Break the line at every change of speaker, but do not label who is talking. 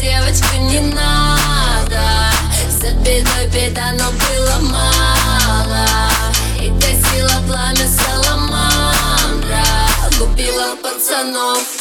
девочка, не надо. За бедой беда, но было мало. И гасила пламя саламандра. Губила пацанов.